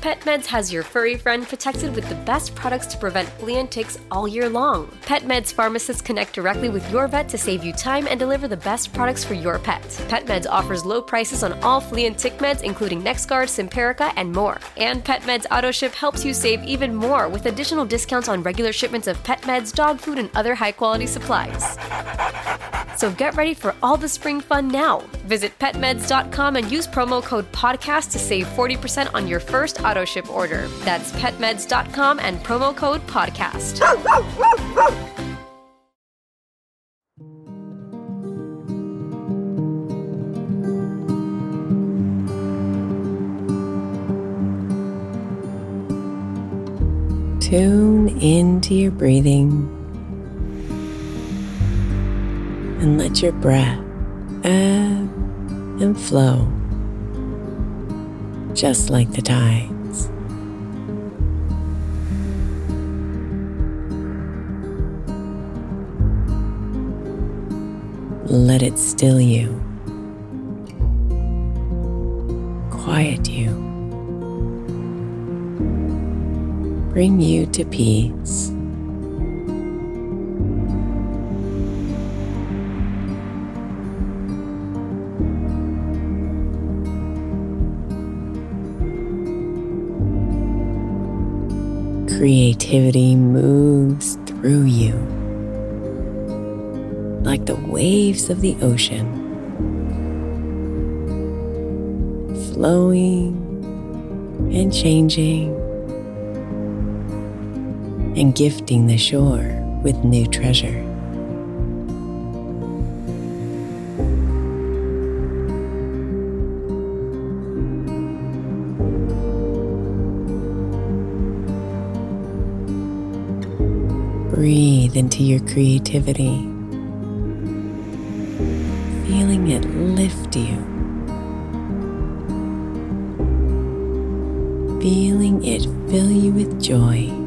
PetMeds has your furry friend protected with the best products to prevent flea and ticks all year long. PetMeds pharmacists connect directly with your vet to save you time and deliver the best products for your pet. PetMeds offers low prices on all flea and tick meds, including NexGard, Simparica, and more. And PetMeds AutoShip helps you save even more with additional discounts on regular shipments of pet meds, dog food, and other high quality supplies. So get ready for all the spring fun now. Visit petmeds.com and use promo code podcast to save 40% on your first auto ship order. That's petmeds.com and promo code podcast. Tune into your breathing and let your breath ebb and flow just like the tides. Let it still you, quiet you, bring you to peace. Creativity moves through you like the waves of the ocean, flowing and changing and gifting the shore with new treasure. Into your creativity, feeling it lift you, feeling it fill you with joy.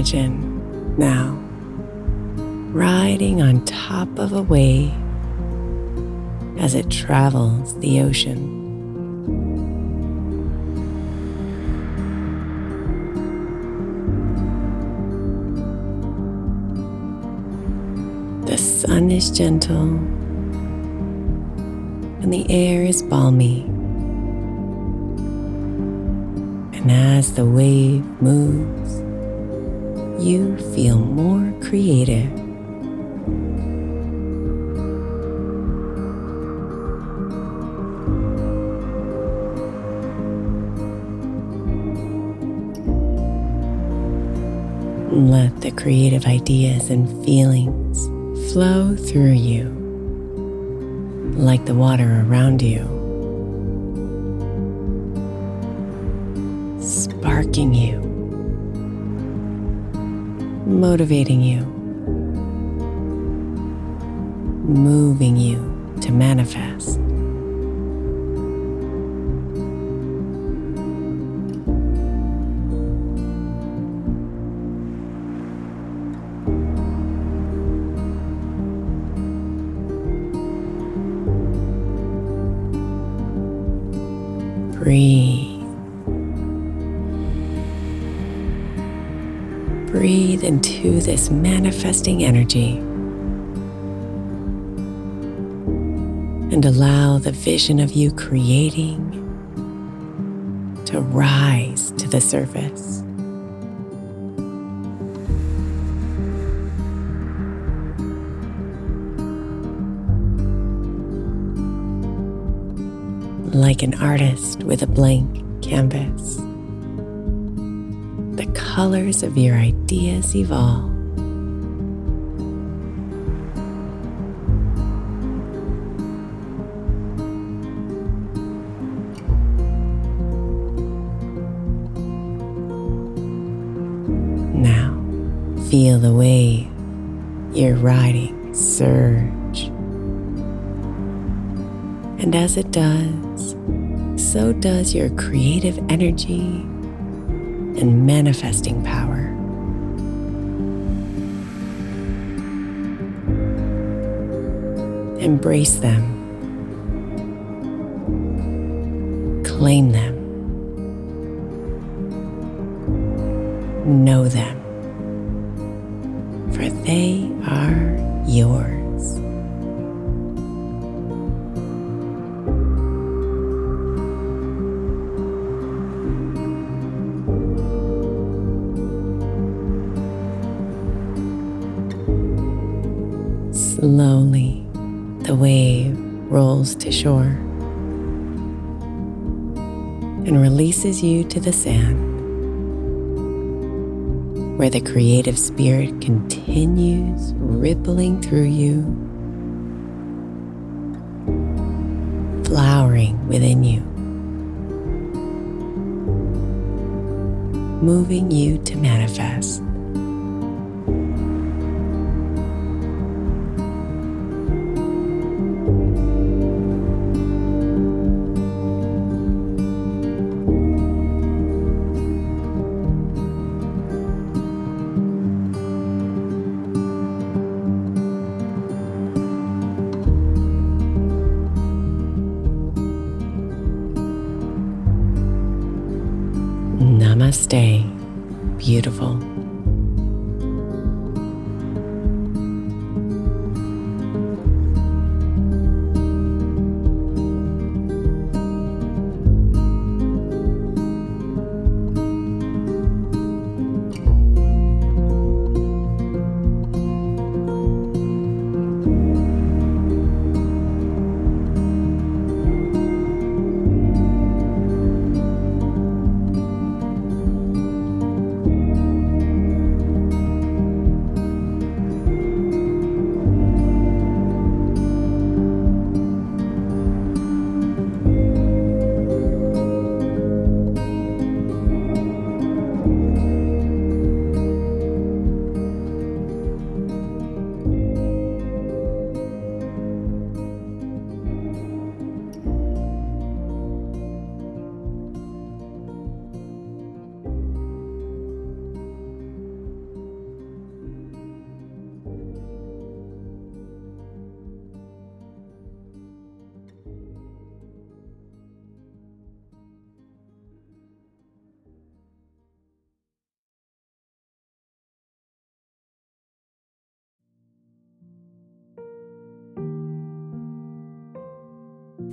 Imagine now riding on top of a wave as it travels the ocean. The sun is gentle and the air is balmy. And as the wave moves, you feel more creative. Let the creative ideas and feelings flow through you like the water around you, sparking you motivating you, moving you to manifest. Breathe. This manifesting energy and allow the vision of you creating to rise to the surface. Like an artist with a blank canvas the colors of your ideas evolve. Feel the wave you're riding surge. And as it does, so does your creative energy and manifesting power. Embrace them. Claim them. Know them. For they are yours. Slowly, the wave rolls to shore and releases you to the sand, where the creative spirit continues rippling through you, flowering within you, moving you to manifest. Namaste, beautiful.